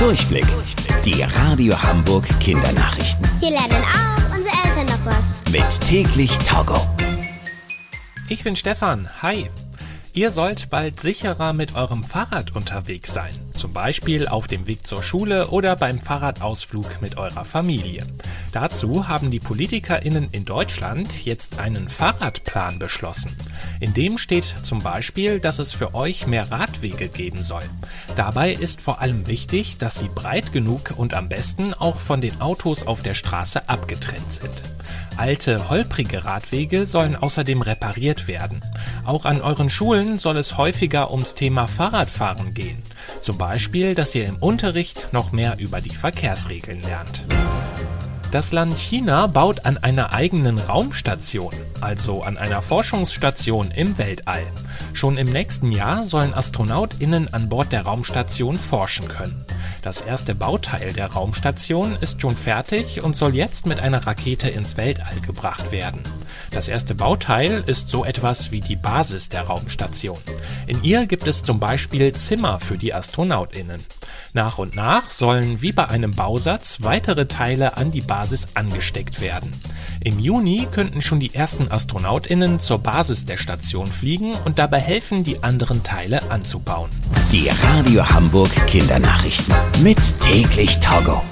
Durchblick. Die Radio Hamburg Kindernachrichten. Hier lernen auch unsere Eltern noch was. Mit täglich Togo. Ich bin Stefan. Hi. Ihr sollt bald sicherer mit eurem Fahrrad unterwegs sein. Zum Beispiel auf dem Weg zur Schule oder beim Fahrradausflug mit eurer Familie. Dazu haben die PolitikerInnen in Deutschland jetzt einen Fahrradplan beschlossen. In dem steht zum Beispiel, dass es für euch mehr Radwege geben soll. Dabei ist vor allem wichtig, dass sie breit genug und am besten auch von den Autos auf der Straße abgetrennt sind. Alte, holprige Radwege sollen außerdem repariert werden. Auch an euren Schulen soll es häufiger ums Thema Fahrradfahren gehen. Zum Beispiel, dass ihr im Unterricht noch mehr über die Verkehrsregeln lernt. Das Land China baut an einer eigenen Raumstation, also an einer Forschungsstation im Weltall. Schon im nächsten Jahr sollen Astronautinnen an Bord der Raumstation forschen können. Das erste Bauteil der Raumstation ist schon fertig und soll jetzt mit einer Rakete ins Weltall gebracht werden. Das erste Bauteil ist so etwas wie die Basis der Raumstation. In ihr gibt es zum Beispiel Zimmer für die Astronautinnen. Nach und nach sollen wie bei einem Bausatz weitere Teile an die Basis angesteckt werden. Im Juni könnten schon die ersten Astronautinnen zur Basis der Station fliegen und dabei helfen, die anderen Teile anzubauen. Die Radio Hamburg Kindernachrichten. Mit täglich Togo.